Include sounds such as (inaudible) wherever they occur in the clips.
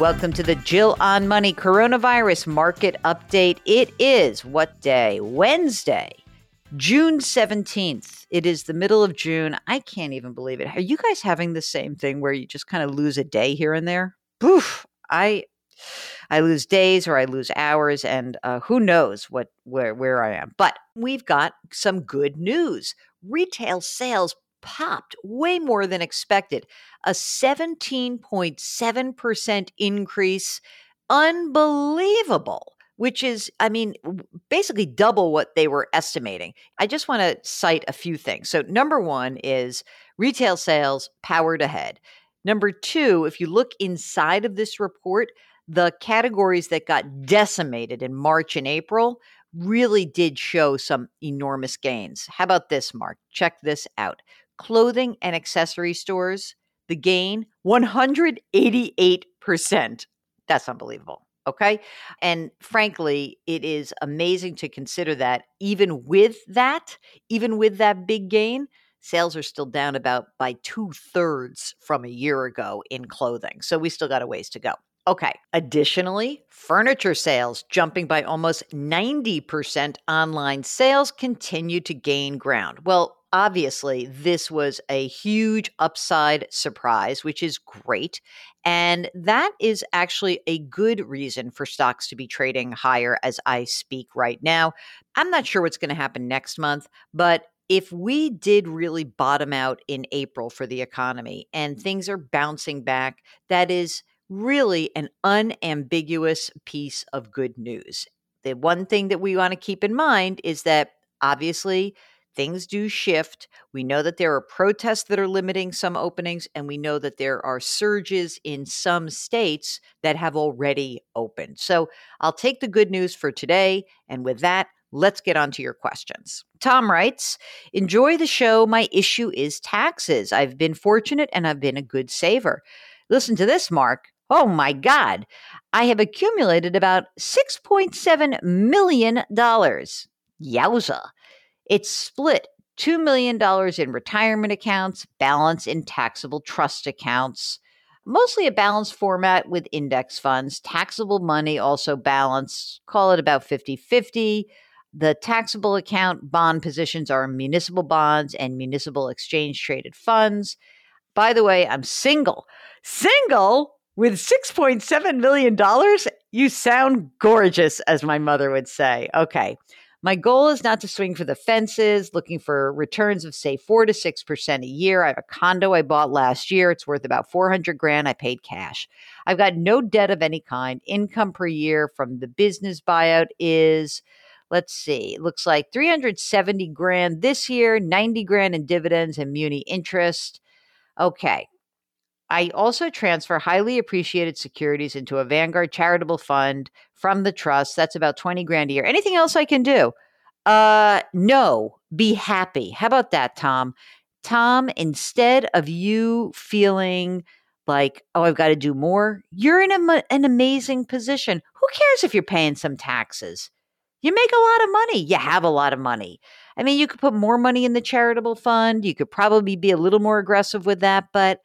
Welcome to the Jill on Money Coronavirus Market Update. It is what day? Wednesday, June 17th. It is the middle of June. I can't even believe it. Are you guys having the same thing where you just kind of lose a day here and there? Poof. I I lose days or I lose hours and uh, who knows what where where I am. But we've got some good news. Retail sales popped way more than expected. A 17.7% increase. Unbelievable which is, I mean, basically double what they were estimating. I just want to cite a few things. So, number one is retail sales powered ahead. Number two, if you look inside of this report, the categories that got decimated in March and April really did show some enormous gains. How about this, Mark? Check this out clothing and accessory stores, the gain 188%. That's unbelievable. Okay. And frankly, it is amazing to consider that even with that, even with that big gain, sales are still down about by two thirds from a year ago in clothing. So we still got a ways to go. Okay. Additionally, furniture sales jumping by almost 90% online sales continue to gain ground. Well, obviously, this was a huge upside surprise, which is great. And that is actually a good reason for stocks to be trading higher as I speak right now. I'm not sure what's going to happen next month, but if we did really bottom out in April for the economy and things are bouncing back, that is really an unambiguous piece of good news. The one thing that we want to keep in mind is that obviously things do shift. We know that there are protests that are limiting some openings, and we know that there are surges in some states that have already opened. So I'll take the good news for today. And with that, let's get on to your questions. Tom writes Enjoy the show. My issue is taxes. I've been fortunate and I've been a good saver. Listen to this, Mark. Oh my God. I have accumulated about $6.7 million. Yowza. It's split $2 million in retirement accounts, balance in taxable trust accounts, mostly a balanced format with index funds. Taxable money also balanced, call it about 50 50. The taxable account bond positions are municipal bonds and municipal exchange traded funds. By the way, I'm single. Single with $6.7 million? You sound gorgeous, as my mother would say. Okay. My goal is not to swing for the fences, looking for returns of say 4 to 6% a year. I have a condo I bought last year. It's worth about 400 grand. I paid cash. I've got no debt of any kind. Income per year from the business buyout is let's see, looks like 370 grand this year, 90 grand in dividends and muni interest. Okay. I also transfer highly appreciated securities into a Vanguard charitable fund from the trust. That's about 20 grand a year. Anything else I can do? Uh no, be happy. How about that, Tom? Tom, instead of you feeling like, oh, I've got to do more, you're in a, an amazing position. Who cares if you're paying some taxes? You make a lot of money. You have a lot of money. I mean, you could put more money in the charitable fund. You could probably be a little more aggressive with that, but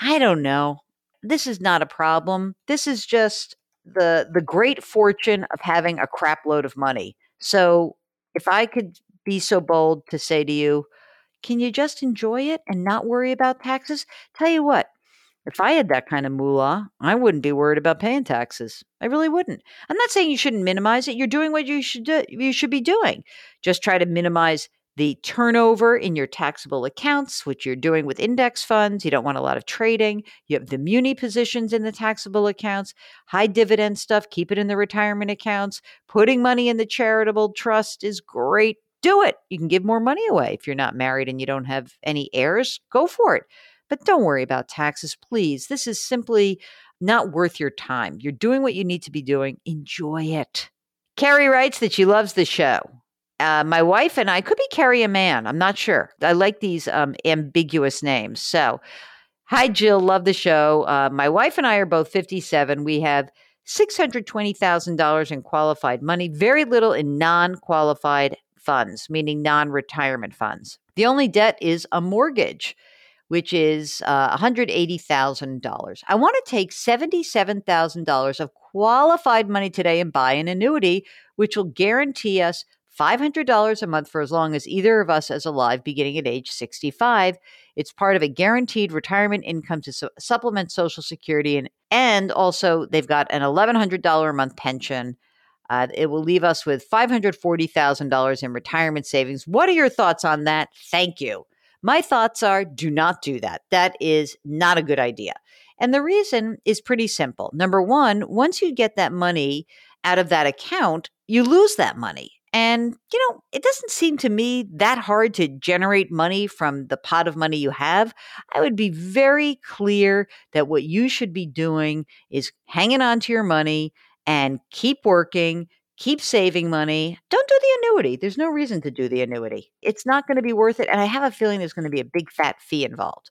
I don't know. This is not a problem. This is just the the great fortune of having a crap load of money. So if I could be so bold to say to you, can you just enjoy it and not worry about taxes? Tell you what, if I had that kind of moolah, I wouldn't be worried about paying taxes. I really wouldn't. I'm not saying you shouldn't minimize it. You're doing what you should do, you should be doing. Just try to minimize the turnover in your taxable accounts, which you're doing with index funds. You don't want a lot of trading. You have the muni positions in the taxable accounts, high dividend stuff, keep it in the retirement accounts. Putting money in the charitable trust is great. Do it. You can give more money away. If you're not married and you don't have any heirs, go for it. But don't worry about taxes, please. This is simply not worth your time. You're doing what you need to be doing. Enjoy it. Carrie writes that she loves the show. Uh, my wife and I could be Carrie a man. I'm not sure. I like these um, ambiguous names. So, hi, Jill. Love the show. Uh, my wife and I are both 57. We have $620,000 in qualified money, very little in non qualified funds, meaning non retirement funds. The only debt is a mortgage which is uh, $180,000. I want to take $77,000 of qualified money today and buy an annuity, which will guarantee us $500 a month for as long as either of us is alive, beginning at age 65. It's part of a guaranteed retirement income to su- supplement Social Security. And, and also, they've got an $1,100 a month pension. Uh, it will leave us with $540,000 in retirement savings. What are your thoughts on that? Thank you. My thoughts are do not do that. That is not a good idea. And the reason is pretty simple. Number one, once you get that money out of that account, you lose that money. And, you know, it doesn't seem to me that hard to generate money from the pot of money you have. I would be very clear that what you should be doing is hanging on to your money and keep working, keep saving money. Don't do the annuity. There's no reason to do the annuity. It's not going to be worth it. And I have a feeling there's going to be a big fat fee involved.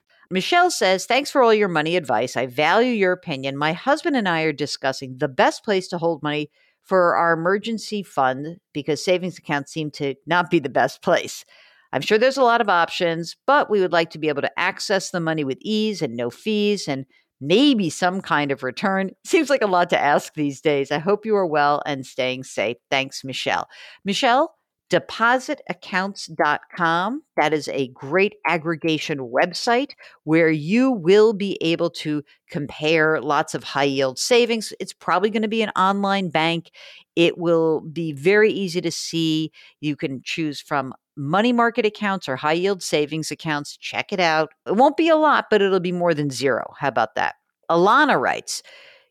Michelle says, Thanks for all your money advice. I value your opinion. My husband and I are discussing the best place to hold money for our emergency fund because savings accounts seem to not be the best place. I'm sure there's a lot of options, but we would like to be able to access the money with ease and no fees and maybe some kind of return. (laughs) Seems like a lot to ask these days. I hope you are well and staying safe. Thanks, Michelle. Michelle, depositaccounts.com. That is a great aggregation website where you will be able to compare lots of high yield savings. It's probably going to be an online bank. It will be very easy to see. You can choose from money market accounts or high yield savings accounts. Check it out. It won't be a lot, but it'll be more than zero. How about that? Alana writes,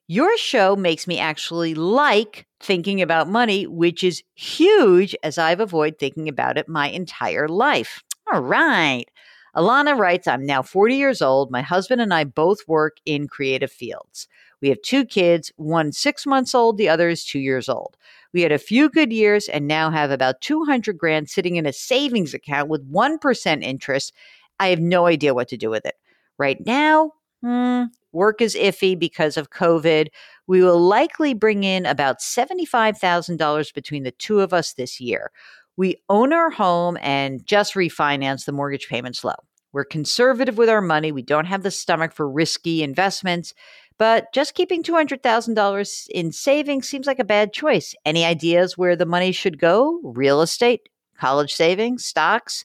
your show makes me actually like thinking about money, which is huge as I've avoided thinking about it my entire life. All right. Alana writes, I'm now 40 years old. My husband and I both work in creative fields. We have two kids, one six months old, the other is two years old. We had a few good years and now have about 200 grand sitting in a savings account with 1% interest. I have no idea what to do with it. Right now, hmm, work is iffy because of COVID. We will likely bring in about $75,000 between the two of us this year. We own our home and just refinance the mortgage payments low. We're conservative with our money. We don't have the stomach for risky investments, but just keeping $200,000 in savings seems like a bad choice. Any ideas where the money should go? Real estate, college savings, stocks?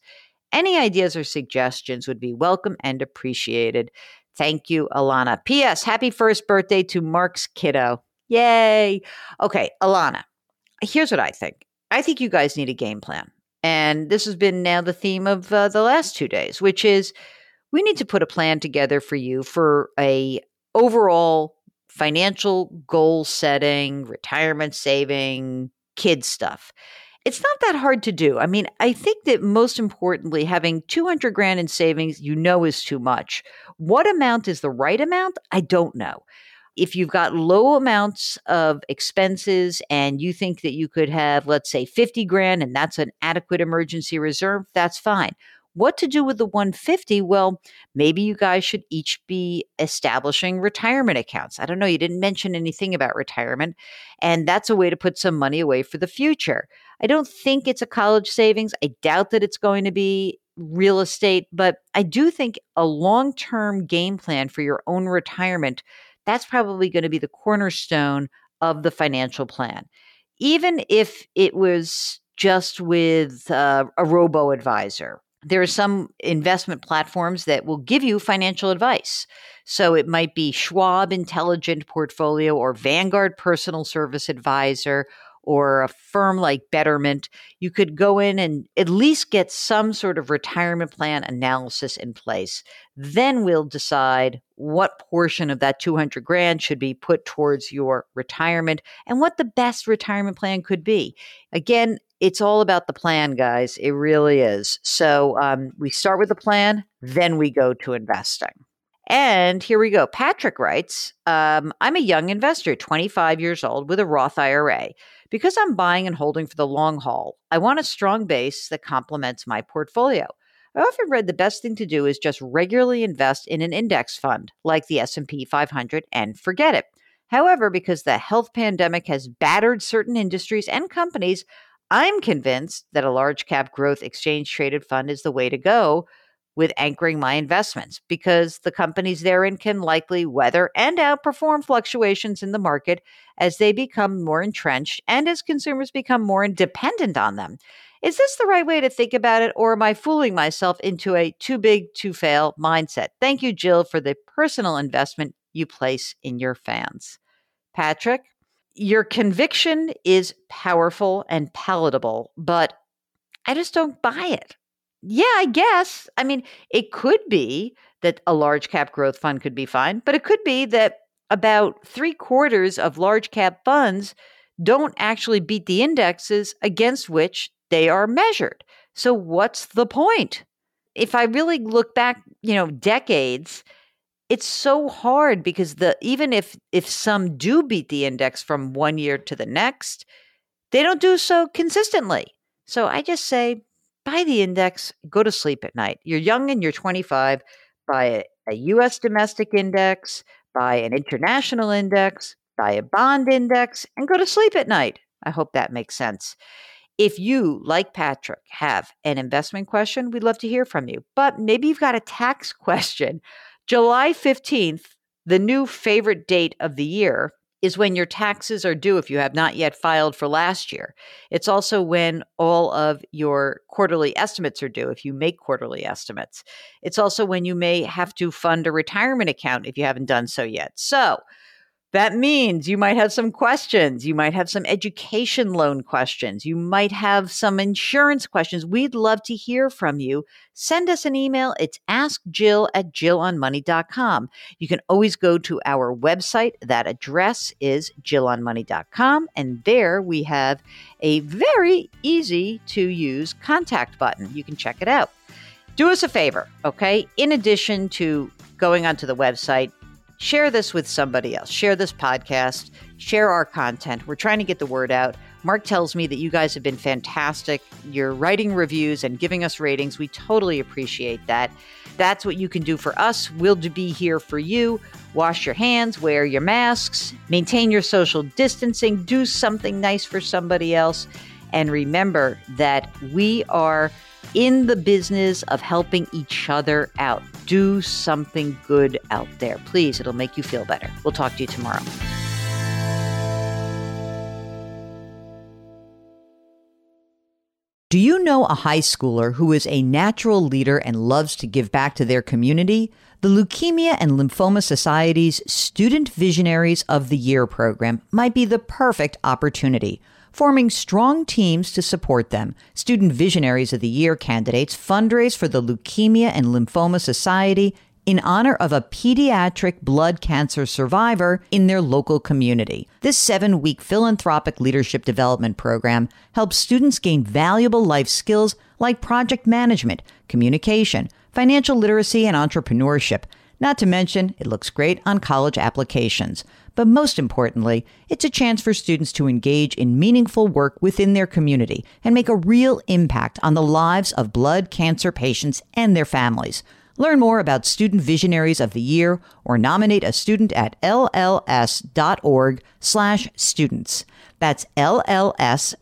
Any ideas or suggestions would be welcome and appreciated. Thank you, Alana. P.S. Happy first birthday to Mark's kiddo. Yay. Okay, Alana, here's what I think. I think you guys need a game plan. And this has been now the theme of uh, the last two days, which is we need to put a plan together for you for a overall financial goal setting, retirement saving, kid stuff it's not that hard to do. I mean, I think that most importantly, having 200 grand in savings, you know, is too much. What amount is the right amount? I don't know. If you've got low amounts of expenses and you think that you could have, let's say, 50 grand and that's an adequate emergency reserve, that's fine. What to do with the 150? Well, maybe you guys should each be establishing retirement accounts. I don't know, you didn't mention anything about retirement, and that's a way to put some money away for the future. I don't think it's a college savings. I doubt that it's going to be real estate, but I do think a long-term game plan for your own retirement that's probably going to be the cornerstone of the financial plan. Even if it was just with uh, a robo advisor. There are some investment platforms that will give you financial advice. So it might be Schwab Intelligent Portfolio or Vanguard Personal Service Advisor or a firm like Betterment, you could go in and at least get some sort of retirement plan analysis in place. Then we'll decide what portion of that 200 grand should be put towards your retirement and what the best retirement plan could be. Again, it's all about the plan, guys. It really is. So um, we start with the plan, then we go to investing. And here we go. Patrick writes um, I'm a young investor, 25 years old, with a Roth IRA. Because I'm buying and holding for the long haul, I want a strong base that complements my portfolio. I often read the best thing to do is just regularly invest in an index fund like the S&P 500 and forget it. However, because the health pandemic has battered certain industries and companies, I'm convinced that a large cap growth exchange traded fund is the way to go with anchoring my investments because the companies therein can likely weather and outperform fluctuations in the market as they become more entrenched and as consumers become more dependent on them. Is this the right way to think about it, or am I fooling myself into a too big to fail mindset? Thank you, Jill, for the personal investment you place in your fans. Patrick, your conviction is powerful and palatable, but I just don't buy it. Yeah, I guess. I mean, it could be that a large cap growth fund could be fine, but it could be that about three quarters of large cap funds don't actually beat the indexes against which they are measured. So, what's the point? If I really look back, you know, decades, it's so hard because the even if if some do beat the index from one year to the next, they don't do so consistently. So I just say buy the index, go to sleep at night. You're young and you're 25, buy a, a US domestic index, buy an international index, buy a bond index, and go to sleep at night. I hope that makes sense. If you, like Patrick, have an investment question, we'd love to hear from you. But maybe you've got a tax (laughs) question. July 15th, the new favorite date of the year, is when your taxes are due if you have not yet filed for last year. It's also when all of your quarterly estimates are due if you make quarterly estimates. It's also when you may have to fund a retirement account if you haven't done so yet. So, that means you might have some questions. You might have some education loan questions. You might have some insurance questions. We'd love to hear from you. Send us an email. It's askjill at jillonmoney.com. You can always go to our website. That address is jillonmoney.com. And there we have a very easy to use contact button. You can check it out. Do us a favor, okay? In addition to going onto the website, share this with somebody else. Share this podcast, share our content. We're trying to get the word out. Mark tells me that you guys have been fantastic. You're writing reviews and giving us ratings. We totally appreciate that. That's what you can do for us. We'll be here for you. Wash your hands, wear your masks, maintain your social distancing, do something nice for somebody else. And remember that we are in the business of helping each other out. Do something good out there. Please, it'll make you feel better. We'll talk to you tomorrow. Do you know a high schooler who is a natural leader and loves to give back to their community? The Leukemia and Lymphoma Society's Student Visionaries of the Year program might be the perfect opportunity forming strong teams to support them. Student Visionaries of the Year candidates fundraise for the Leukemia and Lymphoma Society in honor of a pediatric blood cancer survivor in their local community. This seven week philanthropic leadership development program helps students gain valuable life skills like project management, communication, financial literacy, and entrepreneurship. Not to mention, it looks great on college applications. but most importantly, it's a chance for students to engage in meaningful work within their community and make a real impact on the lives of blood cancer patients and their families. Learn more about Student Visionaries of the Year or nominate a student at lls.org/students. That's lls.org/students.